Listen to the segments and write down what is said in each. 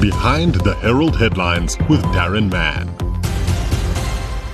Behind the Herald headlines with Daron Mann.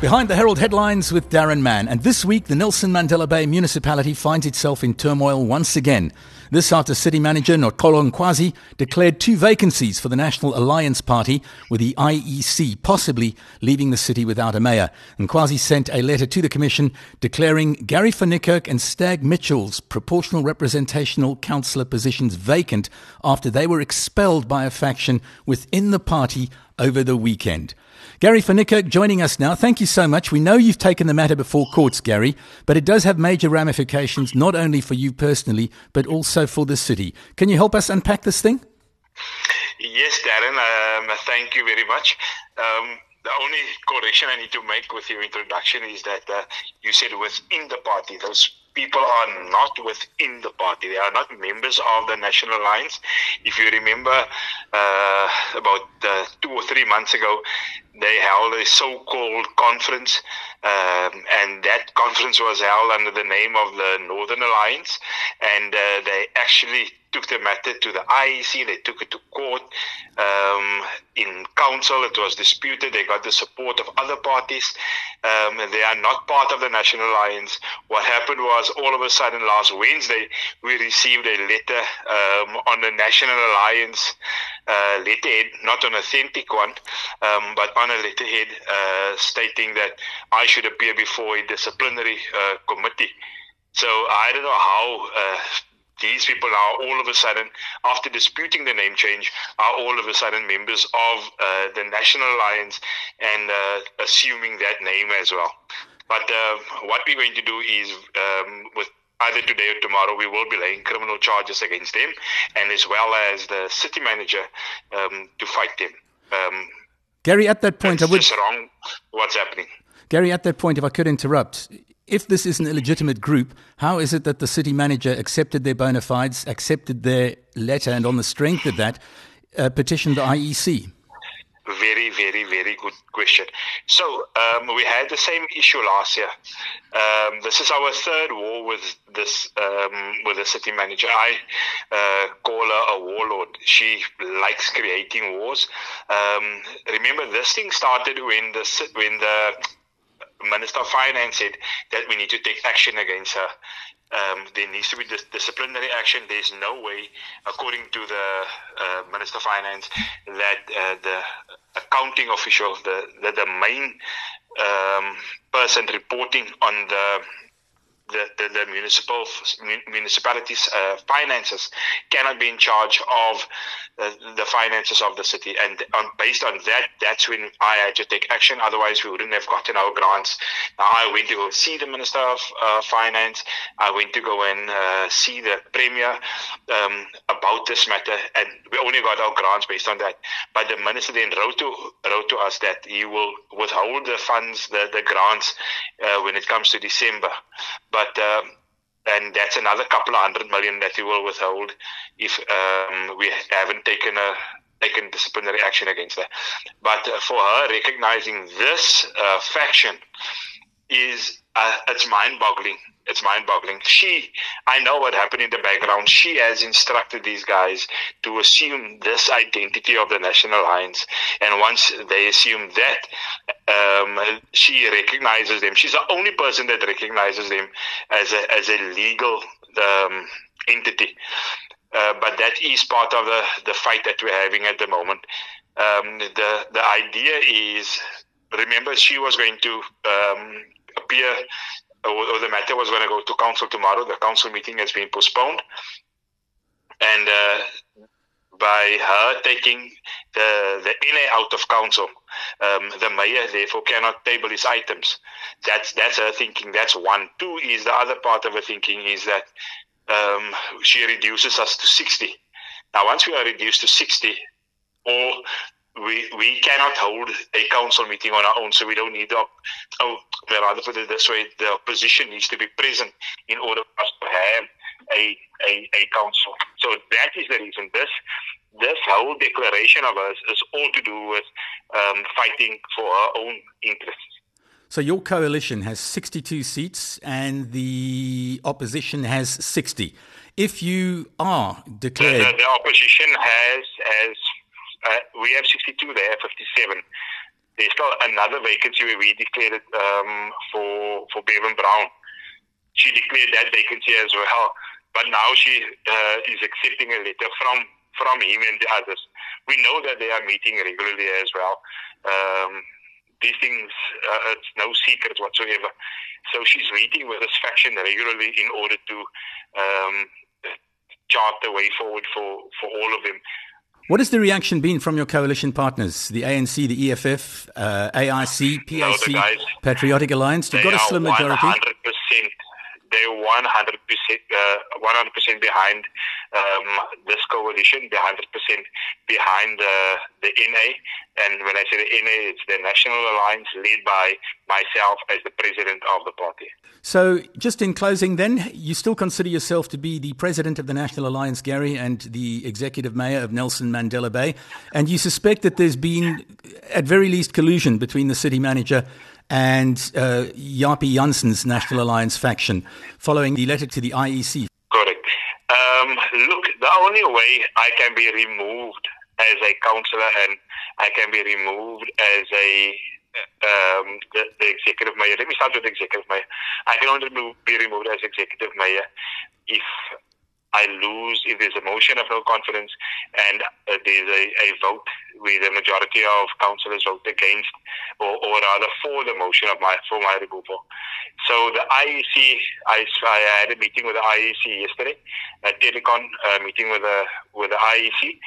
Behind the Herald headlines with Daron Mann. And this week, the Nelson Mandela Bay municipality finds itself in turmoil once again. This after city manager Noxolo Nqwazi declared two vacancies for the National Alliance Party, with the IEC possibly leaving the city without a mayor. Nqwazi sent a letter to the commission declaring Gary van Niekerk and Stag Mitchell's proportional representational councillor positions vacant after they were expelled by a faction within the party over the weekend. Gary Niekerk joining us now. Thank you so much. We know you've taken the matter before courts, Gary, but it does have major ramifications not only for you personally, but also for the city. Can you help us unpack this thing? Yes, Daron. Um, thank you very much. Um, the only correction I need to make with your introduction is that uh, you said within the party. Those people are not within the party. They are not members of the National Alliance. If you remember, uh, about uh, two or three months ago, they held a so-called conference, um, and that conference was held under the name of the Northern Alliance, and uh, they actually took the matter to the IEC. They took it to court. Um, in council, it was disputed. They got the support of other parties. Um, they are not part of the National Alliance. What happened was, all of a sudden, last Wednesday, we received a letter um, on the National Alliance uh, letterhead, not an authentic one, um, but on a letterhead uh, stating that I should appear before a disciplinary uh, committee. So I don't know how uh, these people are all of a sudden, after disputing the name change, are all of a sudden members of uh, the National Alliance and uh, assuming that name as well. But uh, what we're going to do is, um, with either today or tomorrow, we will be laying criminal charges against them, and as well as the city manager um, to fight them. Um, Gary, at that point, I would. Just wrong. What's happening? Gary, at that point, if I could interrupt, if this is an illegitimate group, how is it that the city manager accepted their bona fides, accepted their letter, and on the strength of that, uh, petitioned the IEC? Very, very, very good question. So um, we had the same issue last year. Um, this is our third war with this um, with the city manager. I uh, call her a warlord. She likes creating wars. Um, remember, this thing started when the when the Minister of Finance said that we need to take action against her. Um, there needs to be dis- disciplinary action. There's no way, according to the uh, Minister of Finance, that uh, the accounting official, the the, the main um, person reporting on the the, the, the municipal municipalities' uh, finances cannot be in charge of uh, the finances of the city. And based on that, that's when I had to take action. Otherwise, we wouldn't have gotten our grants. Now, I went to go see the Minister of uh, Finance. I went to go and uh, see the Premier um, about this matter, and we only got our grants based on that. But the Minister then wrote to wrote to us that he will withhold the funds, the the grants, uh, when it comes to December. But um, and that's another couple of hundred million that we will withhold if um, we haven't taken a taken disciplinary action against her. But uh, for her, recognizing this uh, faction is uh, it's mind-boggling. It's mind-boggling. She, I know what happened in the background. She has instructed these guys to assume this identity of the National Alliance, and once they assume that, um, she recognizes them. She's the only person that recognizes them as a as a legal um, entity. Uh, but that is part of the, the fight that we're having at the moment. Um, the the idea is, remember, she was going to um, appear, or, or, the matter was going to go to council tomorrow. The council meeting has been postponed, and uh, by her taking the the NA out of council, um, the mayor therefore cannot table his items. That's that's her thinking. That's one. Two is the other part of her thinking is that um, she reduces us to 60. Now, once we are reduced to 60, or we we cannot hold a council meeting on our own, so we don't need the. Oh, rather put it this way: the opposition needs to be present in order for us to have a a, a council. So that is the reason. This this whole declaration of us is all to do with um, fighting for our own interests. So your coalition has 62 seats and the opposition has 60. If you are declared... The, the, the opposition has, has uh, we have 62, they have 57. There's still another vacancy where we declared it um, for for Bevan Brown. She declared that vacancy as well, but now she uh, is accepting a letter from from him and the others. We know that they are meeting regularly as well. Um, these things, uh, it's no secret whatsoever. So she's meeting with this faction regularly in order to um, chart the way forward for, for all of them. What has the reaction been from your coalition partners, the ANC, the EFF, uh, AIC, PAC, no, guys, Patriotic Alliance? You've got a slim majority. 100% they're 100%, uh, 100% behind um, this coalition, they're 100% behind uh, the NA. And when I say the NA, it's the National Alliance led by myself as the president of the party. So, just in closing, then, you still consider yourself to be the president of the National Alliance, Gary, and the executive mayor of Nelson Mandela Bay. And you suspect that there's been, at very least, collusion between the city manager and uh, Japie Jansen's National Alliance faction following the letter to the IEC. Correct. Um, look, the only way I can be removed as a councillor and I can be removed as a um, the, the, executive mayor. Let me start with the executive mayor. I can only be removed as executive mayor if I lose if there's a motion of no confidence and uh, there's a, a, vote where the majority of councillors vote against or, or, rather for the motion of my for my removal. So the IEC, I, I had a meeting with the IEC yesterday, a telecon uh, meeting with the with the IEC,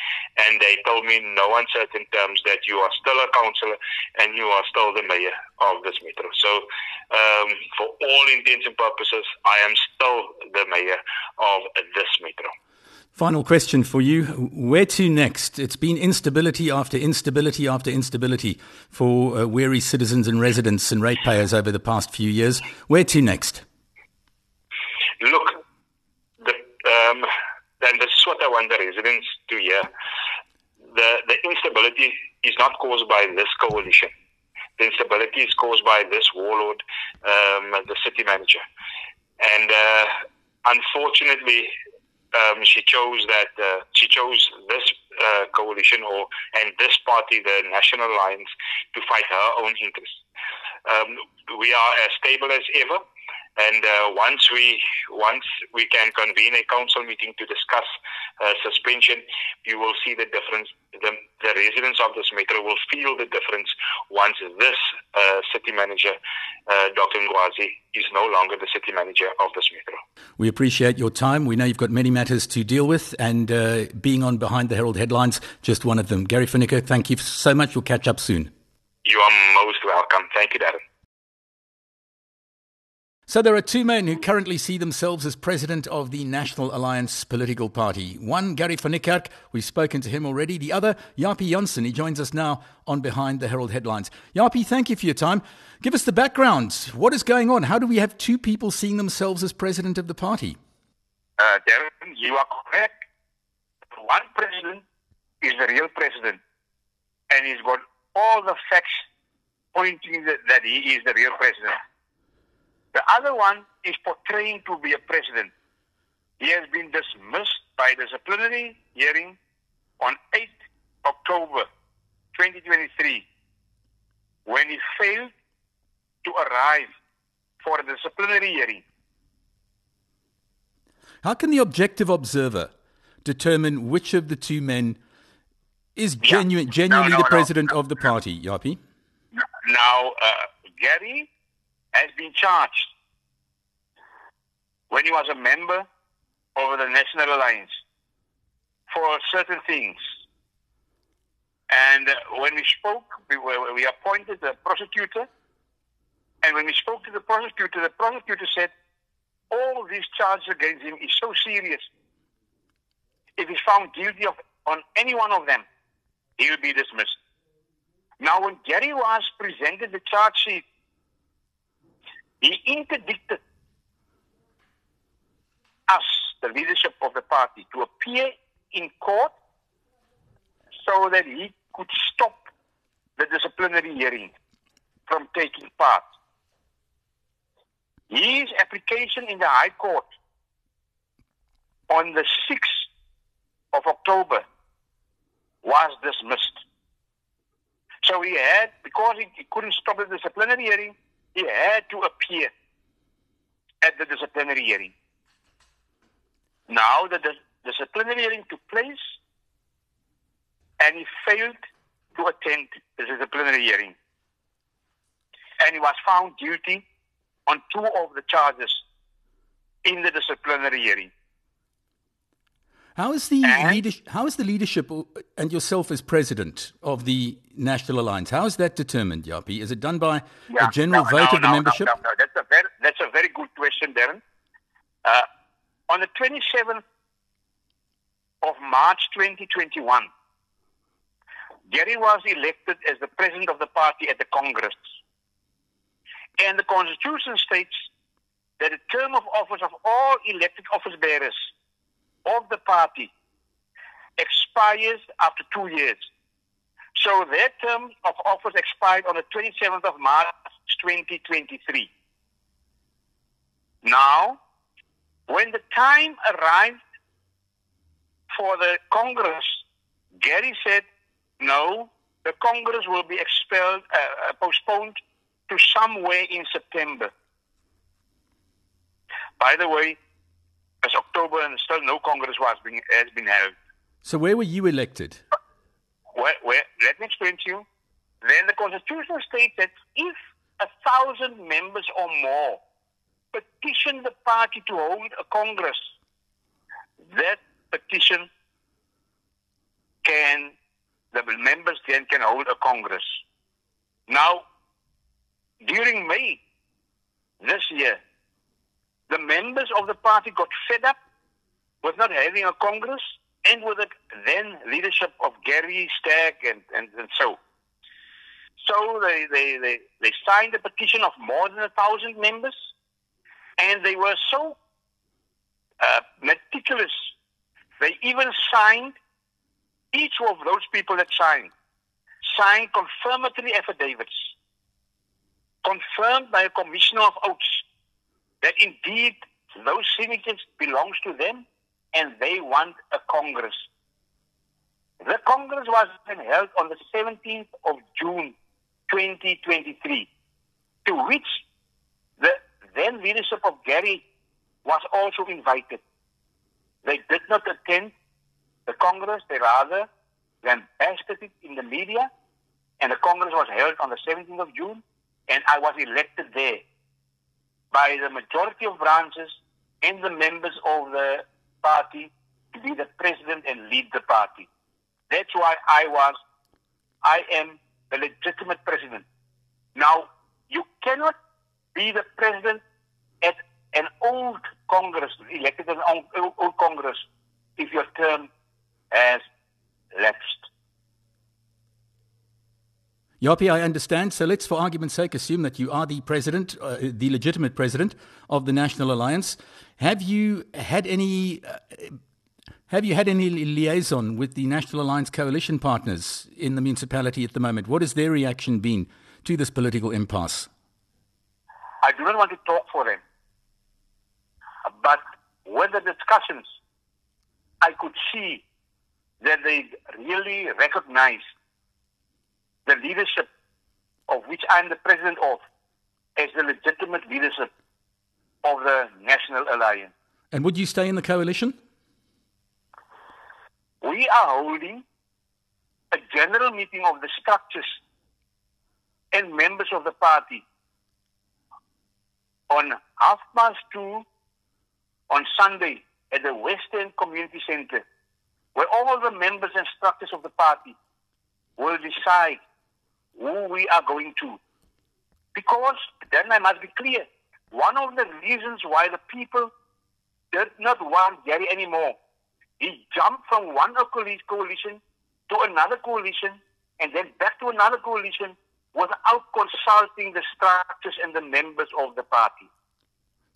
and they told me in no uncertain terms that you are still a councillor and you are still the mayor of this metro. So um, for all intents and purposes, I am still the mayor of this metro. Final question for you. Where to next? It's been instability after instability after instability for uh, weary citizens and residents and ratepayers over the past few years. Where to next? Look, the, um, and this is what I want the residents to hear. The, the instability is not caused by this coalition. The instability is caused by this warlord, um, the city manager. And uh, unfortunately, um, she chose that uh, she chose this uh, coalition or and this party, the National Alliance, to fight her own interests. Um, we are as stable as ever. And uh, once we once we can convene a council meeting to discuss uh, suspension, you will see the difference. The, the, residents of this metro will feel the difference once this uh, city manager, uh, Dr. Nqwazi, is no longer the city manager of this metro. We appreciate your time. We know you've got many matters to deal with, and uh, being on Behind the Herald headlines, just one of them. Gary van Niekerk, thank you so much. We'll catch up soon. You are most welcome. Thank you, Daron. So there are two men who currently see themselves as president of the National Alliance political party. One, Gary van we've spoken to him already. The other, Japie Jansen, he joins us now on Behind the Herald Headlines. Japie, thank you for your time. Give us the background. What is going on? How do we have two people seeing themselves as president of the party? Uh, Daron, you are correct. One president is the real president, and he's got all the facts pointing that he is the real president. The other one is portraying to be a president. He has been dismissed by disciplinary hearing on 8 October 2023 when he failed to arrive for a disciplinary hearing. How can the objective observer determine which of the two men is genuine, yeah. genuinely no, no, the president no, of the party, Japie? Now, uh, Gary has been charged when he was a member of the National Alliance for certain things. And uh, when we spoke, we, we appointed a prosecutor. And when we spoke to the prosecutor, the prosecutor said, all these charges against him is so serious. If he's found guilty of on any one of them, he will be dismissed. Now, when Gary was presented the charge sheet, he interdicted us, the leadership of the party, to appear in court so that he could stop the disciplinary hearing from taking part. His application in the High Court on the 6th of October was dismissed. So he had, because he, he couldn't stop the disciplinary hearing, he had to appear at the disciplinary hearing. Now the disciplinary hearing took place and he failed to attend the disciplinary hearing. And he was found guilty on two of the charges in the disciplinary hearing. How is the leadership, how is the leadership and yourself as president of the National Alliance? How is that determined, Japie? Is it done by yeah, a general no, vote no, of the no, membership? No, no, that's a very that's a very good question, Daron. Uh, on the 27th of March 2021, Gary was elected as the president of the party at the Congress. And the Constitution states that the term of office of all elected office bearers of the party expires after two years. So their term of office expired on the 27th of March 2023. Now, when the time arrived for the Congress, Gary said, no, the Congress will be expelled, uh, uh postponed to somewhere in September. By the way, October and still no Congress was being, has been held. So where were you elected? Where, let me explain to you. Then the Constitution states that if a thousand members or more petition the party to hold a Congress, that petition can, the members then can hold a Congress. Now, during May this year, the members of the party got fed up with not having a Congress and with the then leadership of Gary Stag and, and, and so. So they, they, they, they signed a petition of more than a thousand members and they were so uh, meticulous. They even signed, each of those people that signed, signed confirmatory affidavits confirmed by a commissioner of oaths that indeed those signatures belongs to them and they want a Congress. The Congress was then held on the 17th of June 2023, to which the then leadership of Gary was also invited. They did not attend the Congress, they rather lambasted it in the media, and the Congress was held on the 17th of June, and I was elected there by the majority of branches and the members of the party to be the president and lead the party. That's why I was, I am the legitimate president. Now, you cannot be the president at an old Congress, elected an old, old Congress, if your term has lapsed. Japie, I understand. So let's, for argument's sake, assume that you are the president, uh, the legitimate president of the National Alliance. Have you had any? Uh, have you had any liaison with the National Alliance coalition partners in the municipality at the moment? What has their reaction been to this political impasse? I do not want to talk for them, but with the discussions, I could see that they really recognize the leadership of which I'm the president of as the legitimate leadership of the National Alliance. And would you stay in the coalition? We are holding a general meeting of the structures and members of the party on half past two on Sunday at the Western Community Center, where all the members and structures of the party will decide who we are going to. Because, then I must be clear, one of the reasons why the people did not want Gary anymore, he jumped from one coalition to another coalition and then back to another coalition without consulting the structures and the members of the party.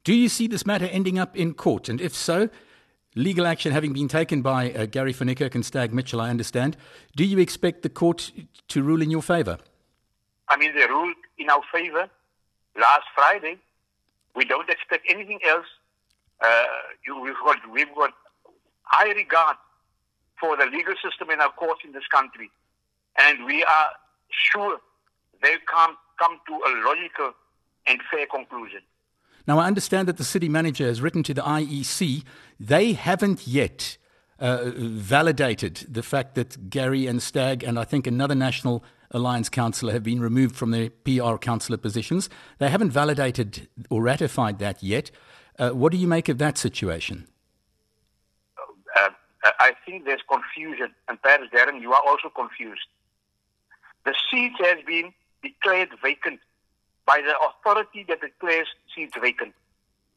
Do you see this matter ending up in court? And if so, legal action having been taken by uh, Gary van and Stag Mitchell, I understand, do you expect the court to rule in your favour? I mean, they ruled in our favor last Friday. We don't expect anything else. Uh, we've got we've got high regard for the legal system and our courts in this country. And we are sure they come, come to a logical and fair conclusion. Now, I understand that the city manager has written to the IEC. They haven't yet uh, validated the fact that Gary and Stag and I think another National Alliance councillor have been removed from their PR councillor positions. They haven't validated or ratified that yet. Uh, what do you make of that situation? Uh, I think there's confusion, and perhaps Daron, you are also confused. The seat has been declared vacant by the authority that declares seats vacant.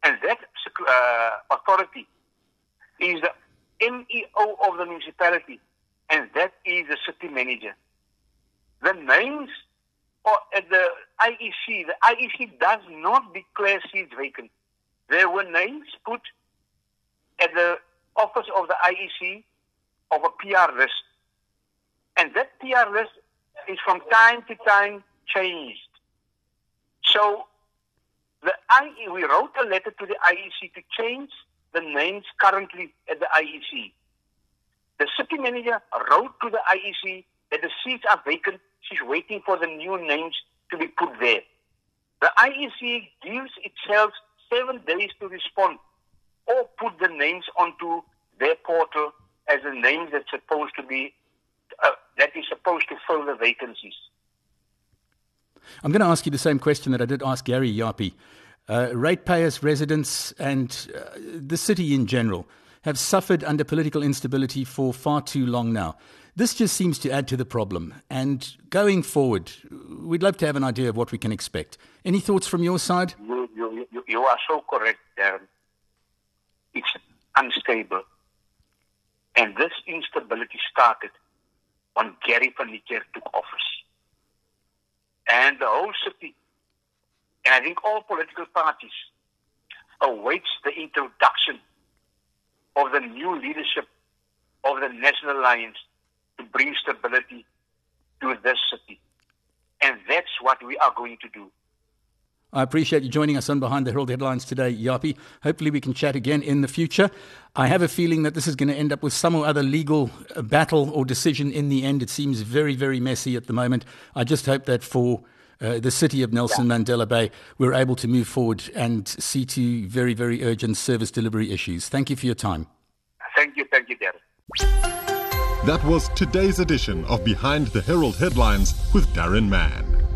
And that uh, authority is the MEO of the municipality, and that is the city manager. The names at the IEC, the IEC does not declare seats vacant. There were names put at the office of the IEC of a PR list. And that PR list is from time to time changed. So the IE, we wrote a letter to the IEC to change the names currently at the IEC. The city manager wrote to the IEC that the seats are vacant. She's waiting for the new names to be put there. The IEC gives itself seven days to respond or put the names onto their portal as the names that's supposed to be uh, that is supposed to fill the vacancies. I'm going to ask you the same question that I did ask Gary Japie. Uh, ratepayers, residents, and uh, the city in general have suffered under political instability for far too long now. This just seems to add to the problem. And going forward, we'd love to have an idea of what we can expect. Any thoughts from your side? You, you, you, you are so correct, Daron. It's unstable. And this instability started when Gary Niekerk took office. And the whole city, and I think all political parties, awaits the introduction of the new leadership of the National Alliance to bring stability to this city. And that's what we are going to do. I appreciate you joining us on Behind the Herald Headlines today, Japie. Hopefully, we can chat again in the future. I have a feeling that this is going to end up with some or other legal uh, battle or decision in the end. It seems very, very messy at the moment. I just hope that for uh, the city of Nelson yeah. Mandela Bay, we're able to move forward and see to very, very urgent service delivery issues. Thank you for your time. Thank you. Thank you, Daron. That was today's edition of Behind the Herald Headlines with Daron Mann.